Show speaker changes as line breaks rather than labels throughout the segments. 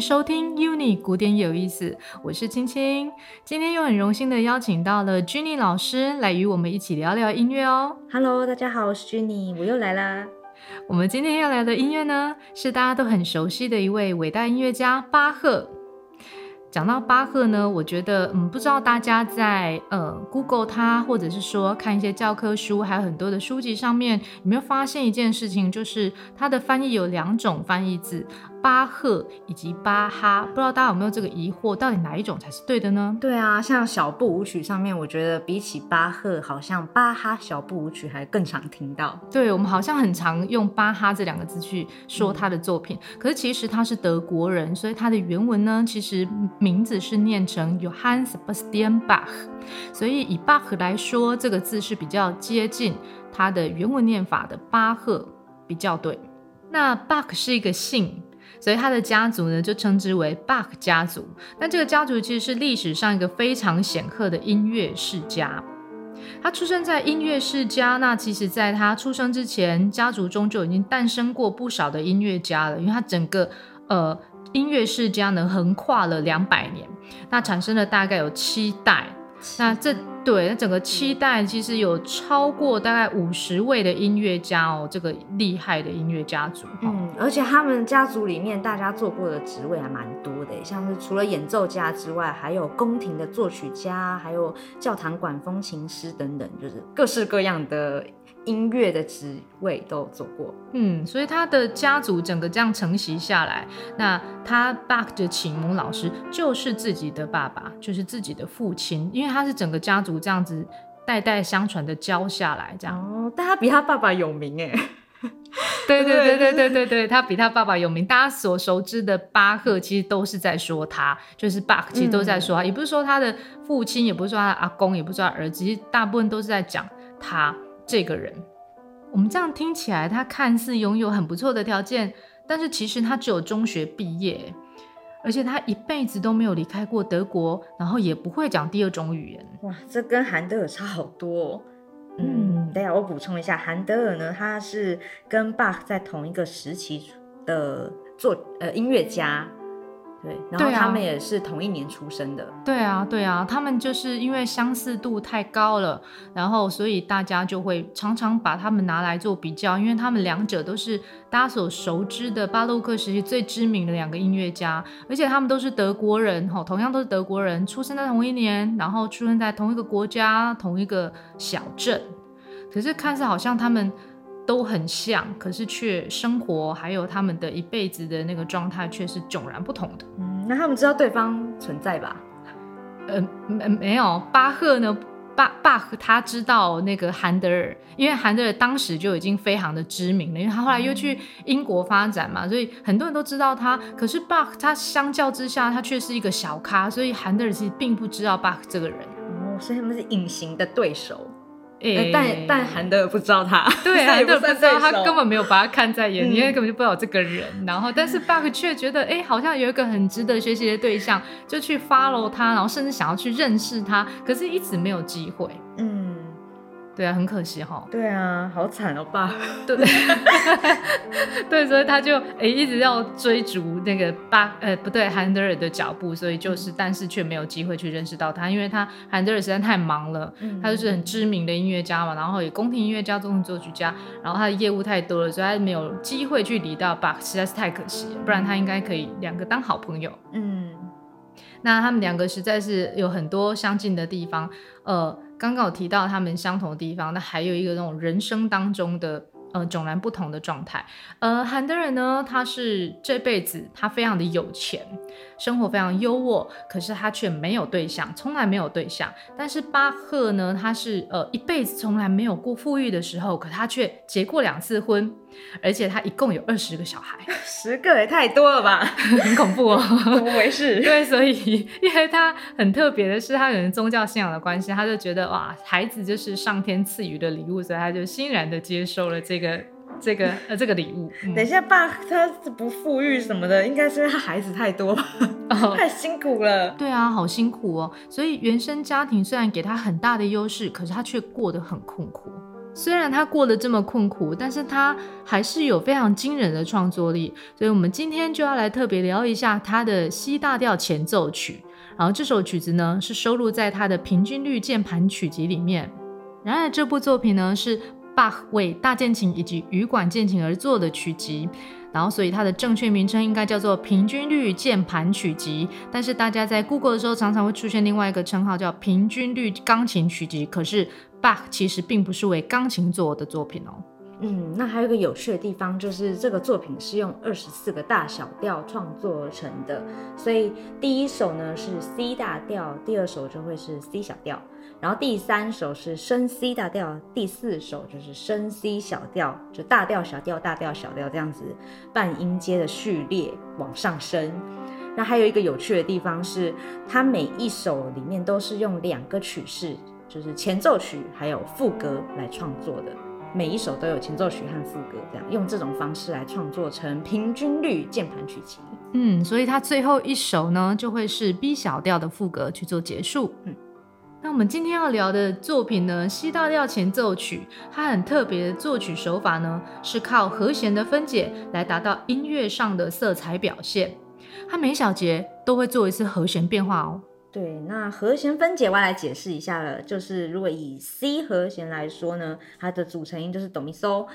迎收听 UNI 古典有意思，我是青青。今天又很荣幸的邀请到了 Jenny 老师来与我们一起聊聊音乐哦。
Hello，大家好，我是 Jenny，我又来啦。
我们今天要聊的音乐呢，是大家都很熟悉的一位伟大音乐家巴赫。讲到巴赫呢，我觉得，嗯，不知道大家在呃 Google 他，或者是说看一些教科书，还有很多的书籍上面，有没有发现一件事情，就是他的翻译有两种翻译字。巴赫以及巴哈，不知道大家有没有这个疑惑，到底哪一种才是对的呢？
对啊，像小步舞曲上面，我觉得比起巴赫，好像巴哈小步舞曲还更常听到。
对，我们好像很常用巴哈这两个字去说他的作品，嗯、可是其实他是德国人，所以他的原文呢，其实名字是念成 Johann Sebastian Bach，所以以 Bach 来说，这个字是比较接近他的原文念法的巴赫比较对。那 Bach 是一个姓。所以他的家族呢，就称之为 Bach 家族。但这个家族其实是历史上一个非常显赫的音乐世家。他出生在音乐世家，那其实在他出生之前，家族中就已经诞生过不少的音乐家了。因为他整个呃音乐世家呢，横跨了两百年，那产生了大概有七代。那这对，那整个七代其实有超过大概五十位的音乐家哦，这个厉害的音乐家族。
嗯，而且他们家族里面大家做过的职位还蛮多的，像是除了演奏家之外，还有宫廷的作曲家，还有教堂管风琴师等等，就是各式各样的。音乐的职位都有做过，
嗯，所以他的家族整个这样承袭下来，那他巴赫的启蒙老师就是自己的爸爸，就是自己的父亲，因为他是整个家族这样子代代相传的教下来，这样。
哦，但他比他爸爸有名哎，
对对对对对对对，他比他爸爸有名，大家所熟知的巴赫其实都是在说他，就是巴赫其实都在说他，嗯、也不是说他的父亲，也不是说他的阿公，也不是说他儿子，其实大部分都是在讲他。这个人，我们这样听起来，他看似拥有很不错的条件，但是其实他只有中学毕业，而且他一辈子都没有离开过德国，然后也不会讲第二种语言。
哇，这跟韩德尔差好多哦。嗯，等下我补充一下，韩德尔呢，他是跟巴赫在同一个时期的作呃音乐家。对，然后他们也是同一年出生的。
对啊，对啊，他们就是因为相似度太高了，然后所以大家就会常常把他们拿来做比较，因为他们两者都是大家所熟知的巴洛克时期最知名的两个音乐家，而且他们都是德国人，吼，同样都是德国人，出生在同一年，然后出生在同一个国家、同一个小镇，可是看似好像他们。都很像，可是却生活还有他们的一辈子的那个状态却是迥然不同的。
嗯，那他们知道对方存在吧？
呃，没没有。巴赫呢？巴巴赫他知道那个韩德尔，因为韩德尔当时就已经非常的知名了，因为他后来又去英国发展嘛，所以很多人都知道他。可是巴赫他相较之下，他却是一个小咖，所以韩德尔其实并不知道巴赫这个人。
哦，所以他们是隐形的对手。
欸、
但但韩德尔不知道他，
对，韩德尔不知道他根本没有把他看在眼里，嗯、因为根本就不知道这个人。然后，但是 bug 却觉得，哎、欸，好像有一个很值得学习的对象，就去 follow 他，然后甚至想要去认识他，可是一直没有机会。嗯。对啊，很可惜哈。
对啊，好惨哦，爸。
对 对，所以他就诶一直要追逐那个巴呃不对韩德尔的脚步，所以就是、嗯、但是却没有机会去认识到他，因为他韩德尔实在太忙了，嗯、他就是很知名的音乐家嘛，然后也宫廷音乐家、中作曲家，然后他的业务太多了，所以他没有机会去理到巴，实在是太可惜了，不然他应该可以两个当好朋友。嗯，那他们两个实在是有很多相近的地方，呃。刚刚有提到他们相同的地方，那还有一个那种人生当中的呃迥然不同的状态。呃，韩德人呢，他是这辈子他非常的有钱，生活非常优渥，可是他却没有对象，从来没有对象。但是巴赫呢，他是呃一辈子从来没有过富裕的时候，可他却结过两次婚。而且他一共有二十个小孩，
十个也太多了吧，
很恐怖哦。
怎么回事？
对，所以因为他很特别的是，他可能宗教信仰的关系，他就觉得哇，孩子就是上天赐予的礼物，所以他就欣然的接受了这个这个呃这个礼物。
嗯、等一下，爸他不富裕什么的，应该是因为他孩子太多，哦、太辛苦了。
对啊，好辛苦哦。所以原生家庭虽然给他很大的优势，可是他却过得很困苦。虽然他过得这么困苦，但是他还是有非常惊人的创作力。所以，我们今天就要来特别聊一下他的 C 大调前奏曲。然后，这首曲子呢是收录在他的平均律键盘曲集里面。然而，这部作品呢是 Bach 为大键琴以及羽管键琴而作的曲集。然后，所以它的正确名称应该叫做平均律键盘曲集。但是，大家在 Google 的时候常常会出现另外一个称号叫平均律钢琴曲集。可是，Bach 其实并不是为钢琴做的作品哦。
嗯，那还有一个有趣的地方就是这个作品是用二十四个大小调创作而成的。所以第一首呢是 C 大调，第二首就会是 C 小调。然后第三首是升 C 大调，第四首就是升 C 小调，就大调小调大调小调这样子半音阶的序列往上升。那还有一个有趣的地方是，它每一首里面都是用两个曲式，就是前奏曲还有副歌来创作的，每一首都有前奏曲和副歌，这样用这种方式来创作成平均律键盘曲集。
嗯，所以它最后一首呢就会是 B 小调的副歌去做结束。嗯。那我们今天要聊的作品呢，C 大调前奏曲，它很特别的作曲手法呢，是靠和弦的分解来达到音乐上的色彩表现。它每小节都会做一次和弦变化哦。
对，那和弦分解我来解释一下了，就是如果以 C 和弦来说呢，它的组成音就是哆咪嗦。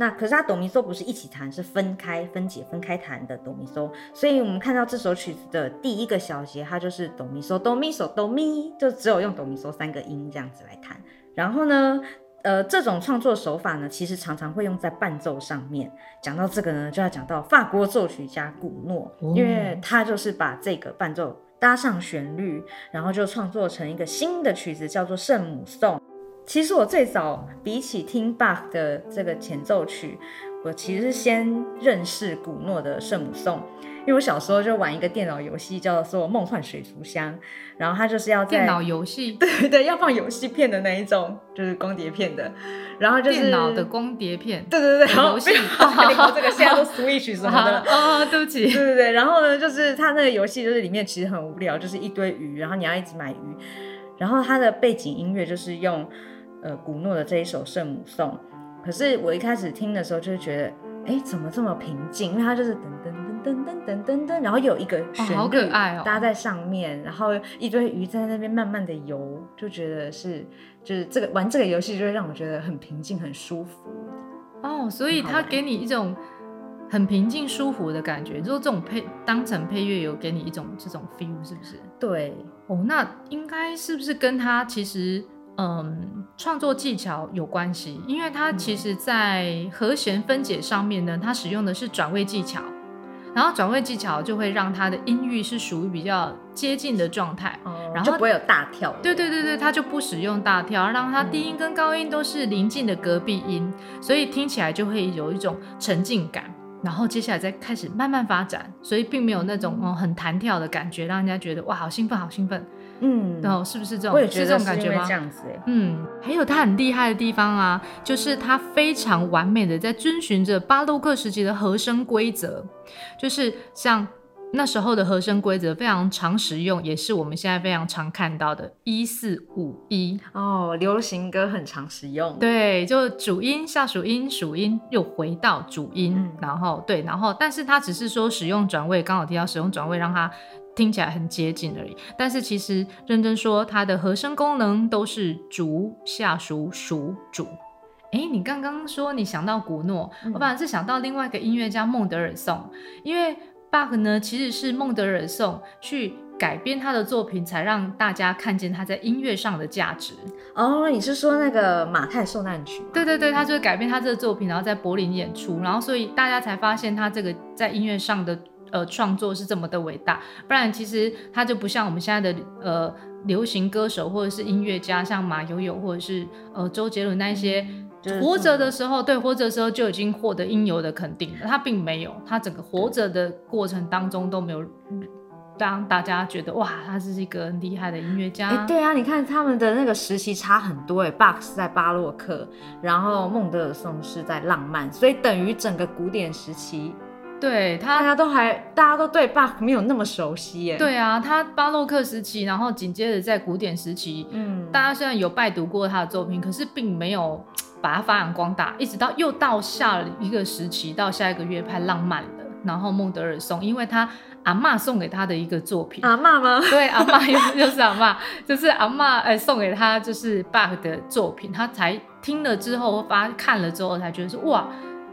那可是它哆咪嗦不是一起弹，是分开、分解、分开弹的哆咪嗦。所以我们看到这首曲子的第一个小节，它就是哆咪嗦、哆咪嗦、哆咪，就只有用哆咪嗦三个音这样子来弹。然后呢，呃，这种创作手法呢，其实常常会用在伴奏上面。讲到这个呢，就要讲到法国作曲家古诺，哦、因为他就是把这个伴奏搭上旋律，然后就创作成一个新的曲子，叫做圣母颂。其实我最早比起听 Bach 的这个前奏曲，我其实是先认识古诺的圣母颂，因为我小时候就玩一个电脑游戏叫做《梦幻水族箱》，然后它就是要在
电脑游戏，
对对对，要放游戏片的那一种，就是光碟片的，然后就是
电脑的光碟片，
对对对，游戏，然后 这个现在都 Switch 什么的，
哦，对不起，
对对对，然后呢，就是它那个游戏就是里面其实很无聊，就是一堆鱼，然后你要一直买鱼，然后它的背景音乐就是用。呃，古诺的这一首圣母颂，可是我一开始听的时候就觉得，哎、欸，怎么这么平静？因为它就是噔噔噔噔噔噔噔噔，然后有一个旋律、哦、好可爱哦，搭在上面，然后一堆鱼在那边慢慢的游，就觉得是，就是这个玩这个游戏就会让我觉得很平静、很舒服。
哦，所以它给你一种很平静、舒服的感觉。如果这种配当成配乐，有给你一种这种 feel，是不是？
对，
哦，那应该是不是跟它其实？嗯，创作技巧有关系，因为它其实，在和弦分解上面呢，它使用的是转位技巧，然后转位技巧就会让它的音域是属于比较接近的状态，
哦、然后就不会有大跳。
对对对对，它就不使用大跳，让它低音跟高音都是临近的隔壁音，所以听起来就会有一种沉浸感。然后接下来再开始慢慢发展，所以并没有那种哦很弹跳的感觉，让人家觉得哇好兴奋，好兴奋。嗯，然后是不是这种？
我也觉得
是这种感觉吗？
这样子哎。
嗯，还有他很厉害的地方啊，就是他非常完美的在遵循着巴洛克时期的和声规则，就是像那时候的和声规则非常常使用，也是我们现在非常常看到的一四五一
哦，流行歌很常使用。
对，就主音、下属音、属音又回到主音，嗯、然后对，然后但是他只是说使用转位，刚好提到使用转位，让他。听起来很接近而已，但是其实认真说，它的和声功能都是主下属属主。哎，你刚刚说你想到古诺，嗯、我反而是想到另外一个音乐家孟德尔颂，因为巴赫呢其实是孟德尔颂去改编他的作品，才让大家看见他在音乐上的价值。
哦，你是说那个马太受难曲？
对对对，他就是改编他这个作品，然后在柏林演出，然后所以大家才发现他这个在音乐上的。呃，创作是这么的伟大，不然其实他就不像我们现在的呃流行歌手或者是音乐家，像马友友或者是呃周杰伦那一些，活着的时候，对，活着的时候就已经获得应有的肯定了。他并没有，他整个活着的过程当中都没有让大家觉得哇，他是一个很厉害的音乐家。
哎，对啊，你看他们的那个时期差很多哎，Bach 是在巴洛克，然后孟德尔颂是在浪漫，所以等于整个古典时期。
对他，
大家都还，大家都对巴赫没有那么熟悉耶。
对啊，他巴洛克时期，然后紧接着在古典时期，嗯，大家虽然有拜读过他的作品，可是并没有把它发扬光大，一直到又到下了一个时期，到下一个乐派浪漫的。然后孟德尔颂，因为他阿嬷送给他的一个作品，
阿嬷吗？
对，阿嬷又又是阿嬷，就是阿嬷哎送给他就是巴赫的作品，他才听了之后发看了之后才觉得说哇，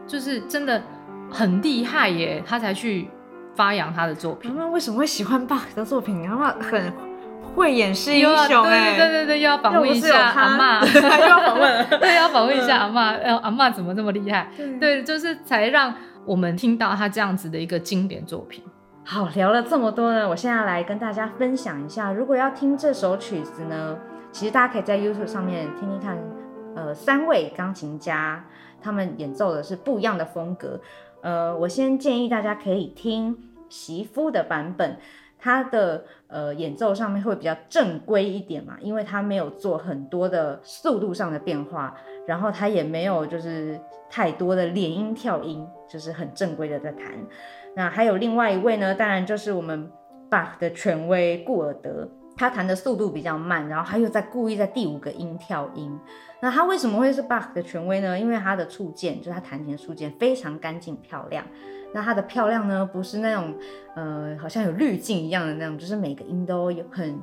就是真的很厉害耶，他才去发扬他的作品。
阿嬷为什么会喜欢 Bach 的作品？阿嬷很会演示英雄哎，
对对对，又要访问一下阿妈，
又要访问，
对，要访问一下阿妈，呃，阿妈怎么这么厉害？对，就是才让。我们听到他这样子的一个经典作品。
好，聊了这么多呢，我现在来跟大家分享一下，如果要听这首曲子呢，其实大家可以在 YouTube 上面听听看，呃，三位钢琴家他们演奏的是不一样的风格。呃，我先建议大家可以听席夫的版本，他的呃演奏上面会比较正规一点嘛，因为他没有做很多的速度上的变化，然后他也没有就是。太多的连音跳音，就是很正规的在弹。那还有另外一位呢，当然就是我们 Bach 的权威顾尔德，他弹的速度比较慢，然后他又在故意在第五个音跳音。那他为什么会是 bug 的权威呢？因为他的触键，就是他弹琴的触键非常干净漂亮。那他的漂亮呢，不是那种呃好像有滤镜一样的那种，就是每个音都有很。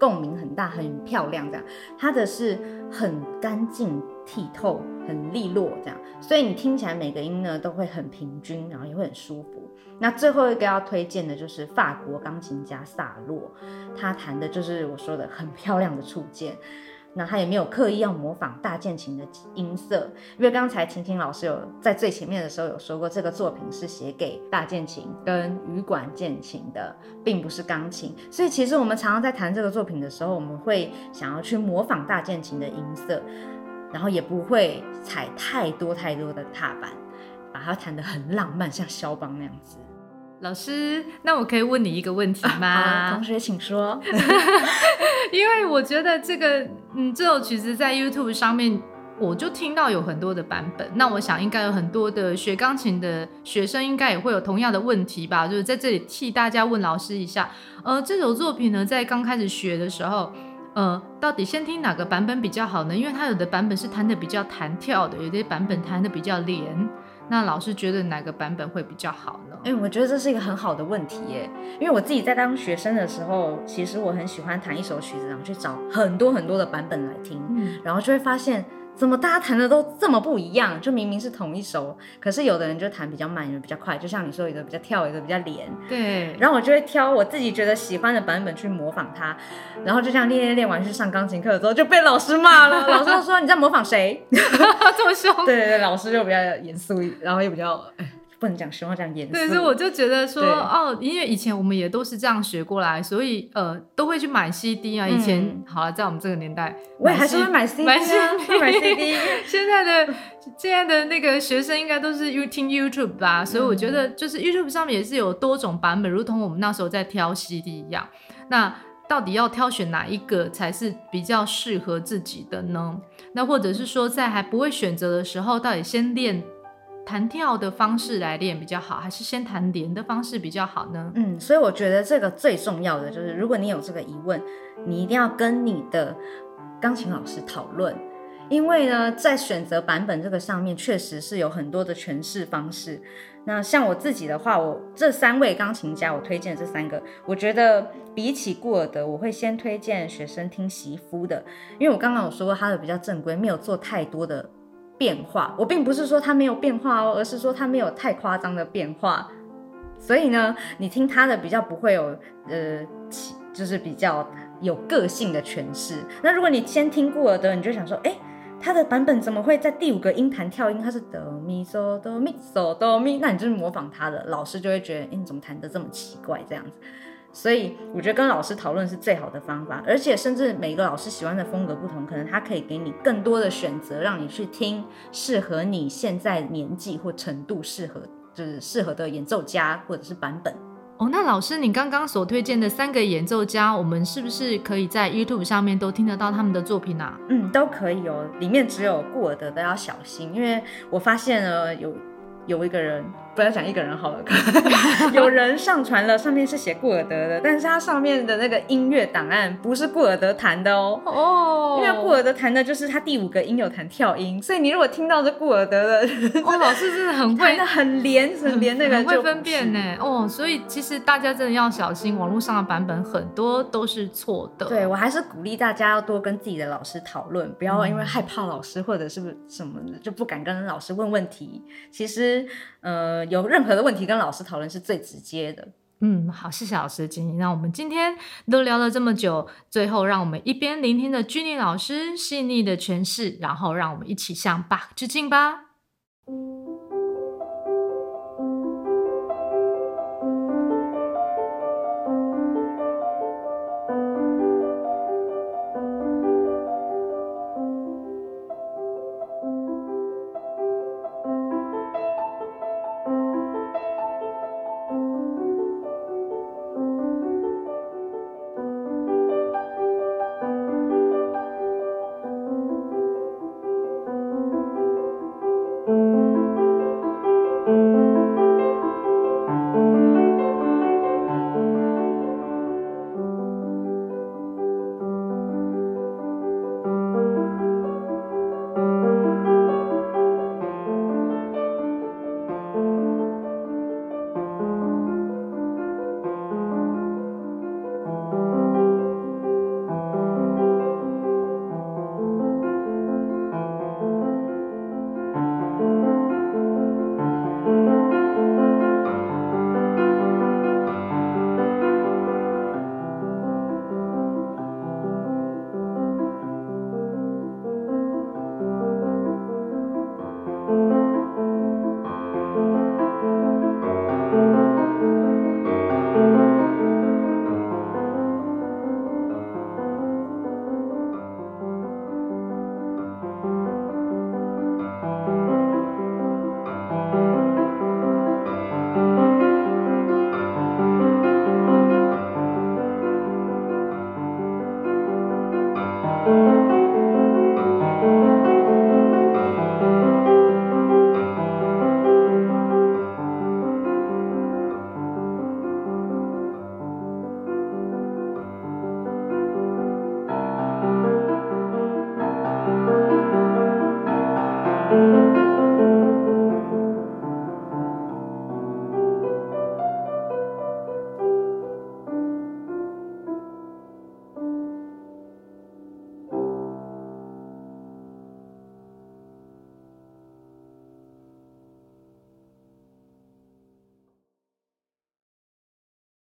共鸣很大，很漂亮，这样，他的是很干净剔透，很利落，这样，所以你听起来每个音呢都会很平均，然后也会很舒服。那最后一个要推荐的就是法国钢琴家萨洛，他弹的就是我说的很漂亮的触键。那他也没有刻意要模仿大键琴的音色，因为刚才晴晴老师有在最前面的时候有说过，这个作品是写给大键琴跟羽管键琴的，并不是钢琴。所以其实我们常常在弹这个作品的时候，我们会想要去模仿大键琴的音色，然后也不会踩太多太多的踏板，把它弹得很浪漫，像肖邦那样子。
老师，那我可以问你一个问题吗？
啊、同学，请说。
因为我觉得这个，嗯，这首曲子在 YouTube 上面，我就听到有很多的版本。那我想，应该有很多的学钢琴的学生，应该也会有同样的问题吧？就是在这里替大家问老师一下，呃，这首作品呢，在刚开始学的时候，呃，到底先听哪个版本比较好呢？因为它有的版本是弹的比较弹跳的，有的版本弹的比较连。那老师觉得哪个版本会比较好呢？
哎、欸，我觉得这是一个很好的问题耶，因为我自己在当学生的时候，其实我很喜欢弹一首曲子，然后去找很多很多的版本来听，嗯、然后就会发现。怎么大家弹的都这么不一样？就明明是同一首，可是有的人就弹比较慢，有的比较快。就像你说，有的比较跳，有的比较连。
对。然
后我就会挑我自己觉得喜欢的版本去模仿它，然后就这样练练练完去上钢琴课的时候就被老师骂了。老师就说你在模仿谁？
这么凶？
对对对，老师就比较严肃，然后又比较。不能讲实话，这样严肃。
对，所以我就觉得说，哦，因为以前我们也都是这样学过来，所以呃，都会去买 CD 啊。以前、嗯、好了，在我们这个年代，
我也还是会买 CD，买 CD，买 CD。
现在的现在的那个学生应该都是 You 听 YouTube 吧，所以我觉得就是 YouTube 上面也是有多种版本，如同我们那时候在挑 CD 一样。那到底要挑选哪一个才是比较适合自己的呢？那或者是说，在还不会选择的时候，到底先练？弹跳的方式来练比较好，还是先弹连的方式比较好呢？
嗯，所以我觉得这个最重要的就是，如果你有这个疑问，你一定要跟你的钢琴老师讨论，因为呢，在选择版本这个上面，确实是有很多的诠释方式。那像我自己的话，我这三位钢琴家，我推荐这三个，我觉得比起顾尔德，我会先推荐学生听席夫的，因为我刚刚有说过他的比较正规，没有做太多的。变化，我并不是说他没有变化哦，而是说他没有太夸张的变化。所以呢，你听他的比较不会有呃，就是比较有个性的诠释。那如果你先听顾尔的，你就想说，哎，他的版本怎么会在第五个音弹跳音？他是哆咪嗦哆咪嗦哆咪，那你就是模仿他的，老师就会觉得，哎，你怎么弹得这么奇怪这样子？所以我觉得跟老师讨论是最好的方法，而且甚至每个老师喜欢的风格不同，可能他可以给你更多的选择，让你去听适合你现在年纪或程度适合，就是适合的演奏家或者是版本。
哦，那老师，你刚刚所推荐的三个演奏家，我们是不是可以在 YouTube 上面都听得到他们的作品啊？
嗯，都可以哦。里面只有顾尔德的要小心，因为我发现了有有一个人不要讲一个人好了，有人上传了，上面是写顾尔德的，但是它上面的那个音乐档案不是顾尔德弹的哦。哦，因为顾尔德弹的就是他第五个音有弹跳音，所以你如果听到是顾尔德的，
哦，老师真的很会，
很连很连那个，
很会分辨呢。哦，所以其实大家真的要小心，网络上的版本很多都是错的。
对，我还是鼓励大家要多跟自己的老师讨论，不要因为害怕老师或者是什么的就不敢跟老师问问题。其实，呃。有任何的问题跟老师讨论是最直接的。
嗯，好，谢谢老师的建议。那我们今天都聊了这么久，最后让我们一边聆听着君妮老师细腻的诠释，然后让我们一起向 Bach 致敬吧。